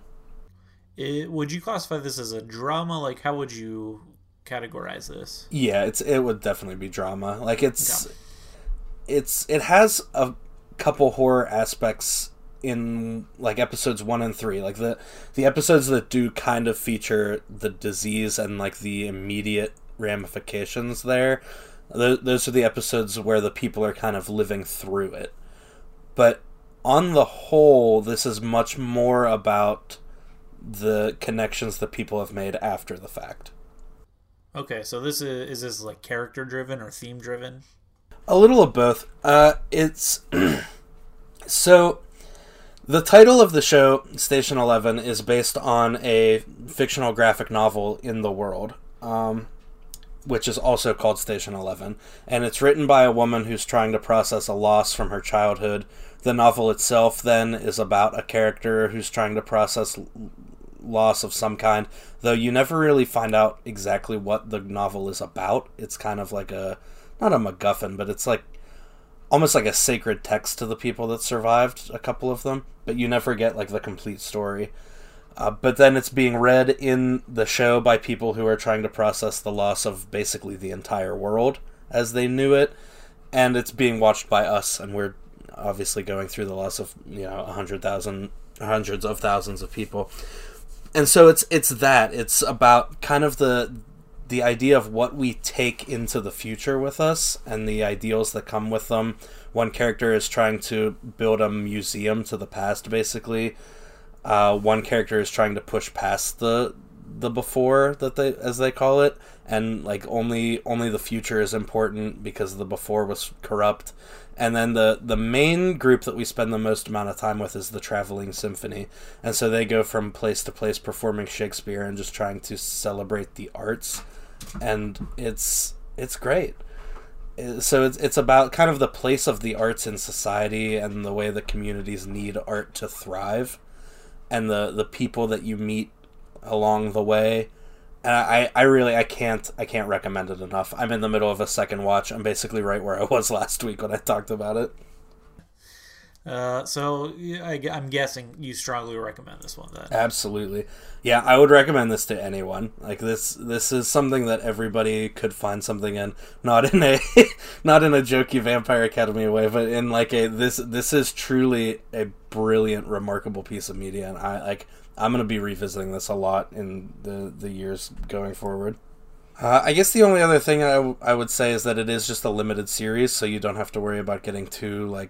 It, would you classify this as a drama? Like, how would you categorize this? Yeah, it's it would definitely be drama. Like it's okay. it's it has a couple horror aspects in like episodes 1 and 3 like the the episodes that do kind of feature the disease and like the immediate ramifications there those are the episodes where the people are kind of living through it. But on the whole this is much more about the connections that people have made after the fact. Okay, so this is is this like character driven or theme driven? A little of both. Uh, it's so the title of the show, Station Eleven, is based on a fictional graphic novel in the world, um, which is also called Station Eleven, and it's written by a woman who's trying to process a loss from her childhood. The novel itself then is about a character who's trying to process loss of some kind, though you never really find out exactly what the novel is about. It's kind of like a not a MacGuffin, but it's like almost like a sacred text to the people that survived, a couple of them, but you never get like the complete story. Uh, but then it's being read in the show by people who are trying to process the loss of basically the entire world as they knew it, and it's being watched by us, and we're obviously going through the loss of you know a hundred thousand, hundreds of thousands of people and so it's it's that it's about kind of the the idea of what we take into the future with us and the ideals that come with them. One character is trying to build a museum to the past, basically. Uh, one character is trying to push past the the before that they as they call it, and like only only the future is important because the before was corrupt and then the the main group that we spend the most amount of time with is the traveling symphony and so they go from place to place performing shakespeare and just trying to celebrate the arts and it's it's great uh, so it's it's about kind of the place of the arts in society and the way the communities need art to thrive and the the people that you meet along the way and I, I really I can't I can't recommend it enough. I'm in the middle of a second watch. I'm basically right where I was last week when I talked about it. Uh, so I, am guessing you strongly recommend this one then. Absolutely, yeah, I would recommend this to anyone. Like this, this is something that everybody could find something in, not in a, not in a jokey Vampire Academy way, but in like a this. This is truly a brilliant, remarkable piece of media, and I like I'm to be revisiting this a lot in the the years going forward. Uh, I guess the only other thing I, w- I would say is that it is just a limited series, so you don't have to worry about getting too like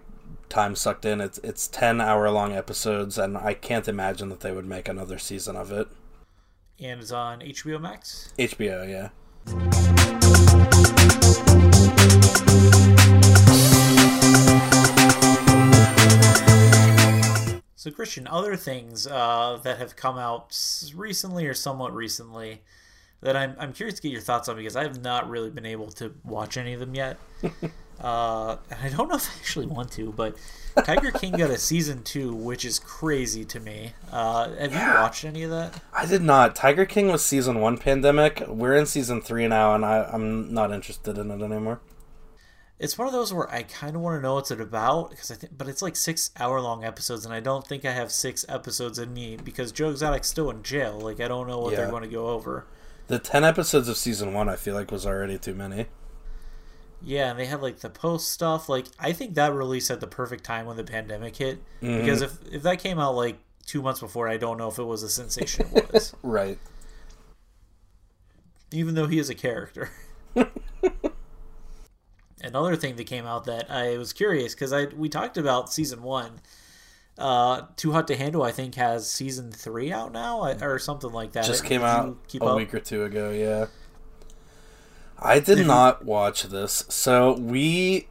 time sucked in. It's it's ten hour long episodes, and I can't imagine that they would make another season of it. And it's on HBO Max. HBO, yeah. So, Christian, other things uh, that have come out recently or somewhat recently that I'm, I'm curious to get your thoughts on because I have not really been able to watch any of them yet. uh, I don't know if I actually want to, but Tiger King got a season two, which is crazy to me. Uh, have yeah. you watched any of that? I did not. Tiger King was season one pandemic. We're in season three now, and I, I'm not interested in it anymore it's one of those where I kind of want to know what's it about because I think, but it's like six hour long episodes, and I don't think I have six episodes in me because Joe Exotic's still in jail. Like I don't know what yeah. they're going to go over. The ten episodes of season one, I feel like, was already too many. Yeah, and they had like the post stuff. Like I think that release at the perfect time when the pandemic hit. Mm-hmm. Because if if that came out like two months before, I don't know if it was a sensation it was. right. Even though he is a character. another thing that came out that I was curious because I we talked about season one. Uh, Too Hot to Handle, I think, has season three out now or something like that. Just came out a week or two ago. Yeah. I did not watch this. So we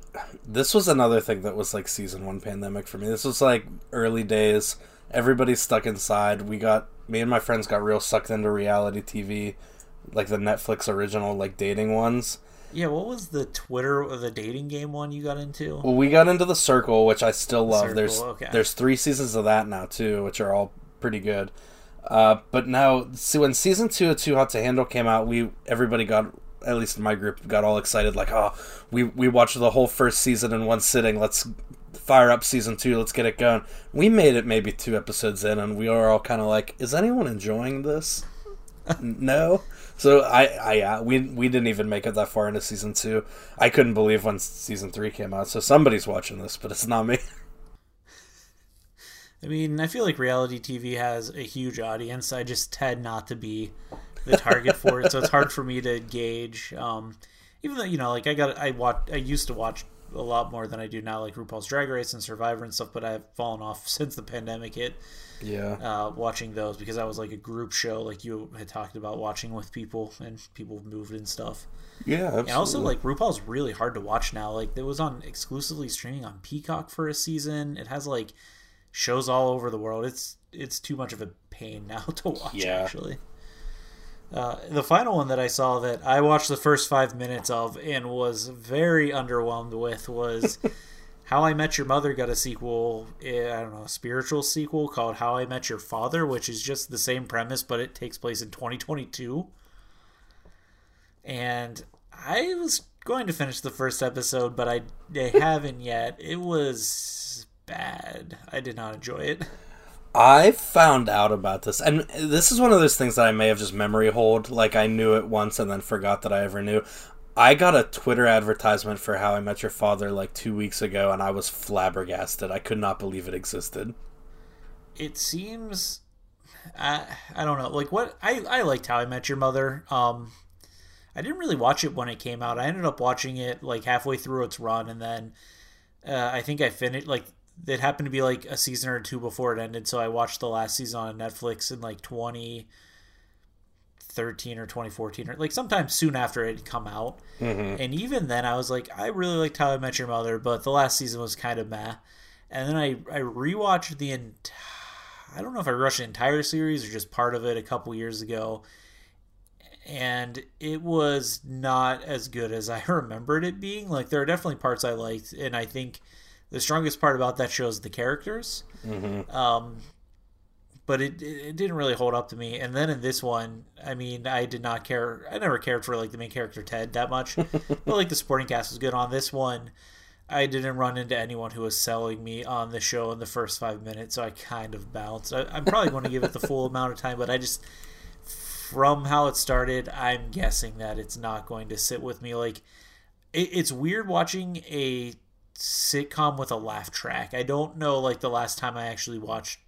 this was another thing that was like season 1 pandemic for me. This was like early days. Everybody's stuck inside. We got me and my friends got real sucked into reality TV, like the Netflix original like dating ones. Yeah, what was the Twitter or the dating game one you got into? Well, we got into the Circle, which I still love. Circle, there's okay. there's three seasons of that now too, which are all pretty good. Uh, but now, see, when season two of Too Hot to Handle came out, we everybody got at least in my group got all excited, like, oh, we we watched the whole first season in one sitting. Let's fire up season two. Let's get it going. We made it maybe two episodes in, and we are all kind of like, is anyone enjoying this? no. So I, I, yeah, we we didn't even make it that far into season two. I couldn't believe when season three came out. So somebody's watching this, but it's not me. I mean, I feel like reality TV has a huge audience. I just tend not to be the target for it, so it's hard for me to gauge. Um, even though you know, like I got, I watch, I used to watch a lot more than I do now, like RuPaul's Drag Race and Survivor and stuff. But I've fallen off since the pandemic hit. Yeah. Uh, watching those because that was like a group show, like you had talked about watching with people and people moved and stuff. Yeah, absolutely. And also, like RuPaul's really hard to watch now. Like it was on exclusively streaming on Peacock for a season. It has like shows all over the world. It's it's too much of a pain now to watch. Yeah. Actually, uh, the final one that I saw that I watched the first five minutes of and was very underwhelmed with was How I Met Your Mother got a sequel. eh, I don't know, a spiritual sequel called How I Met Your Father, which is just the same premise, but it takes place in 2022. And I was going to finish the first episode, but I, I haven't yet. It was bad. I did not enjoy it. I found out about this, and this is one of those things that I may have just memory hold. Like I knew it once and then forgot that I ever knew. I got a Twitter advertisement for How I Met Your Father like two weeks ago, and I was flabbergasted. I could not believe it existed. It seems. I, I don't know. Like, what. I, I liked How I Met Your Mother. Um, I didn't really watch it when it came out. I ended up watching it like halfway through its run, and then uh, I think I finished like it happened to be like a season or two before it ended. So I watched the last season on Netflix in like 2013 or 2014 or like sometime soon after it had come out. Mm-hmm. And even then, I was like, I really liked How I Met Your Mother, but the last season was kind of meh. And then I I rewatched the entire. I don't know if I rushed the entire series or just part of it a couple years ago, and it was not as good as I remembered it being. Like there are definitely parts I liked, and I think the strongest part about that show is the characters. Um, but it it didn't really hold up to me. And then in this one, I mean, I did not care. I never cared for like the main character Ted that much, but like the supporting cast was good. On this one, I didn't run into anyone who was selling me on the show in the first five minutes, so I kind of bounced. I, I'm probably going to give it the full amount of time, but I just, from how it started, I'm guessing that it's not going to sit with me. Like, it, it's weird watching a sitcom with a laugh track. I don't know, like, the last time I actually watched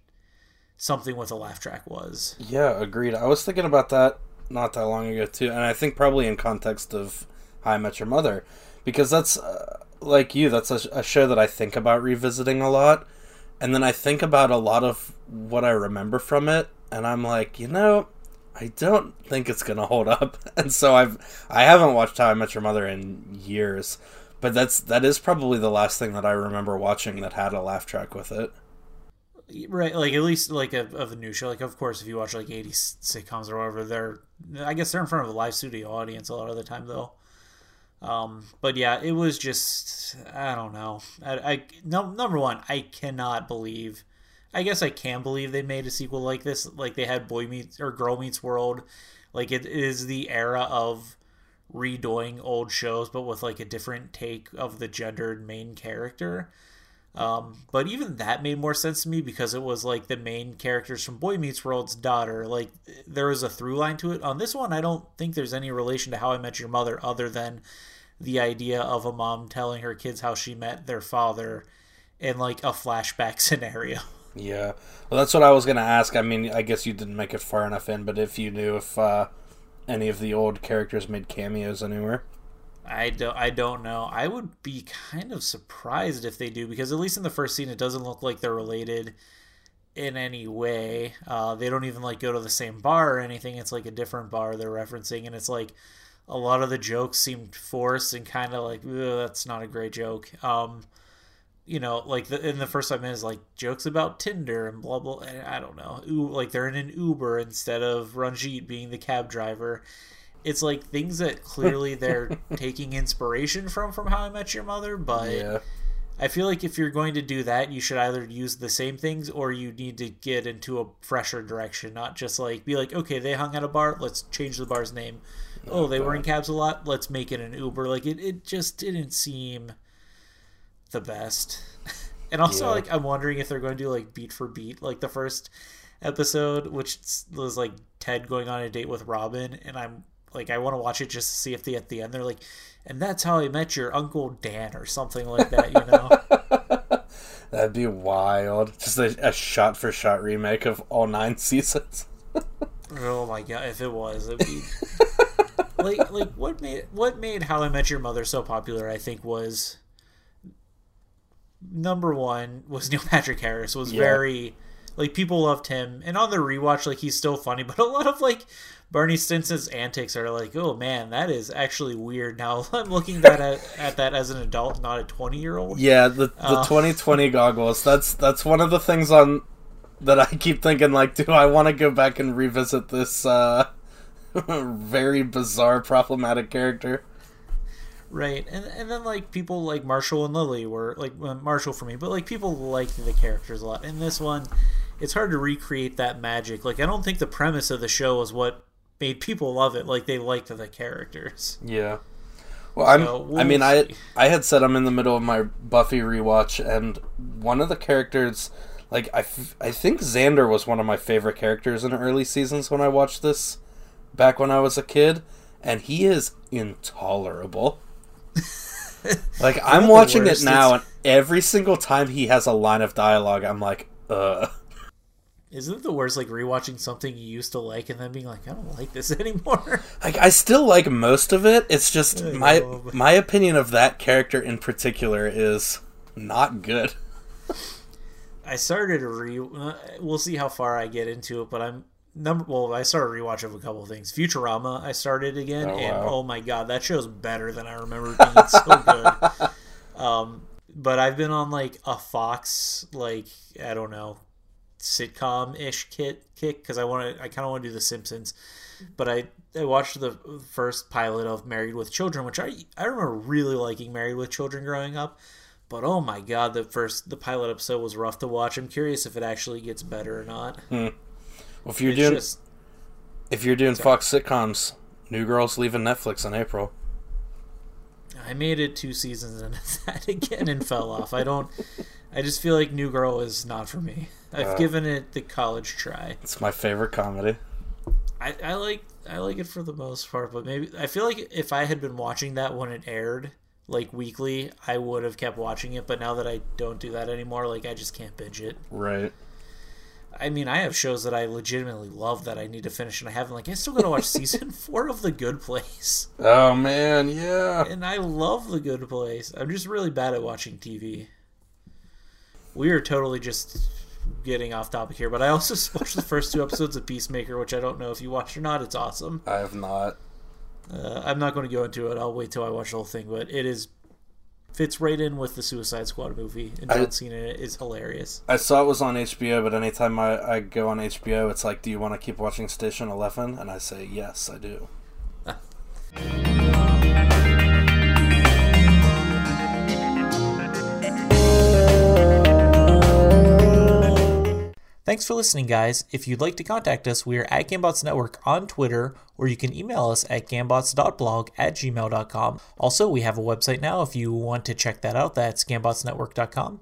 something with a laugh track was. Yeah, agreed. I was thinking about that not that long ago too, and I think probably in context of How I Met Your Mother, because that's uh, like you. That's a, a show that I think about revisiting a lot, and then I think about a lot of what I remember from it, and I'm like, you know, I don't think it's gonna hold up, and so I've I haven't watched How I Met Your Mother in years, but that's that is probably the last thing that I remember watching that had a laugh track with it. Right, like at least like a, of a new show. Like, of course, if you watch like 80s sitcoms or whatever, they're I guess they're in front of a live studio audience a lot of the time, though. Um, but yeah, it was just I don't know. I, I no, number one, I cannot believe. I guess I can believe they made a sequel like this. Like they had Boy Meets or Girl Meets World. Like it is the era of redoing old shows, but with like a different take of the gendered main character. Um, but even that made more sense to me because it was like the main characters from Boy Meets World's daughter. Like there was a through line to it. On this one, I don't think there's any relation to How I Met Your Mother other than the idea of a mom telling her kids how she met their father in like a flashback scenario. Yeah. Well, that's what I was going to ask. I mean, I guess you didn't make it far enough in, but if you knew if uh, any of the old characters made cameos anywhere. I don't, I don't know. I would be kind of surprised if they do because at least in the first scene, it doesn't look like they're related in any way. Uh, they don't even like go to the same bar or anything. It's like a different bar they're referencing, and it's like a lot of the jokes seemed forced and kind of like that's not a great joke. Um, you know, like the, in the first five minutes, like jokes about Tinder and blah blah. And I don't know, like they're in an Uber instead of Ranjit being the cab driver. It's like things that clearly they're taking inspiration from from How I Met Your Mother, but Yeah. I feel like if you're going to do that, you should either use the same things or you need to get into a fresher direction, not just like be like, okay, they hung at a bar, let's change the bar's name. Oh, they were in cabs a lot, let's make it an Uber. Like it, it just didn't seem the best. And also, Yeah. like, I'm wondering if they're going to do like beat for beat, like the first episode, which was like Ted going on a date with Robin, and I'm like, I want to watch it just to see if they at the end they're like, and that's how I met your uncle Dan or something like that, you know? That'd be wild. Just a, a shot for shot remake of all nine seasons. oh my god, if it was, it'd be like like what made what made How I Met Your Mother so popular? I think was number one was Neil Patrick Harris was Yeah. very like people loved him, and on the rewatch, like he's still funny, but a lot of like Barney Stinson's antics are like, oh man, that is actually weird. Now I'm looking at at, at that as an adult, not a 20 year old. Yeah, the the Oh. 2020 goggles. That's that's one of the things on that I keep thinking like, do I want to go back and revisit this uh very bizarre problematic character? Right, and and then like people like Marshall and Lily were like Marshall for me, but like people liked the characters a lot. In this one, it's hard to recreate that magic. Like I don't think the premise of the show was what made people love it. Like they liked the characters. Yeah. Well, I'm. So, we'll I mean, I. I had said I'm in the middle of my Buffy rewatch, and one of the characters, like I, f- I think Xander was one of my favorite characters in early seasons when I watched this, back when I was a kid, and he is intolerable. like I'm watching it now, It's- and every single time he has a line of dialogue, I'm like, uh. Isn't it the worst like rewatching something you used to like and then being like, I don't like this anymore? Like I still like most of it. It's just my my opinion of that character in particular is not good. I started to re. uh, We'll see how far I get into it, but I'm number. Well, I started a rewatch of a couple of things. Futurama, I started again, Oh, and wow. oh my god, that show's better than I remember it being. It's so good. Um, but I've been on like a Fox, like I don't know, sitcom ish kit kick because I want to. I kind of want to do The Simpsons, but I I watched the first pilot of Married with Children, which I I remember really liking Married with Children growing up. But oh my god, the first the pilot episode was rough to watch. I'm curious if it actually gets better or not. Well, if you're It's doing just if you're doing Fox sitcoms, New Girl's leaving Netflix in April. I made it two seasons into that again and fell off. I don't. I just feel like New Girl is not for me. I've Uh. given it the college try. It's my favorite comedy. I, I like I like it for the most part, but maybe I feel like if I had been watching that when it aired, like weekly, I would have kept watching it. But now that I don't do that anymore, like I just can't binge it. Right. I mean, I have shows that I legitimately love that I need to finish, and I haven't. Like, I'm still gotta watch season four of The Good Place, Oh man, yeah. and I love The Good Place. I'm just really bad at watching TV. We are totally just getting off topic here, but I also watched the first two episodes of Peacemaker, which I don't know if you watched or not. It's awesome. I have not. Uh, I'm not going to go into it. I'll wait till I watch the whole thing, but it is fits right in with the Suicide Squad movie, and I- John Cena in it is hilarious. I saw it was on HBO, but anytime I, I go on HBO, it's like, do you want to keep watching Station Eleven? And I say, yes, I do. Thanks for listening, guys. If you'd like to contact us, we are at Gambots Network on Twitter, or you can email us at gambots.blog at gmail.com. Also, we have a website now if you want to check that out. That's gambotsnetwork.com.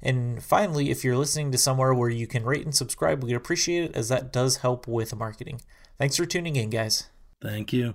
And finally, if you're listening to somewhere where you can rate and subscribe, we'd appreciate it as that does help with marketing. Thanks for tuning in, guys. Thank you.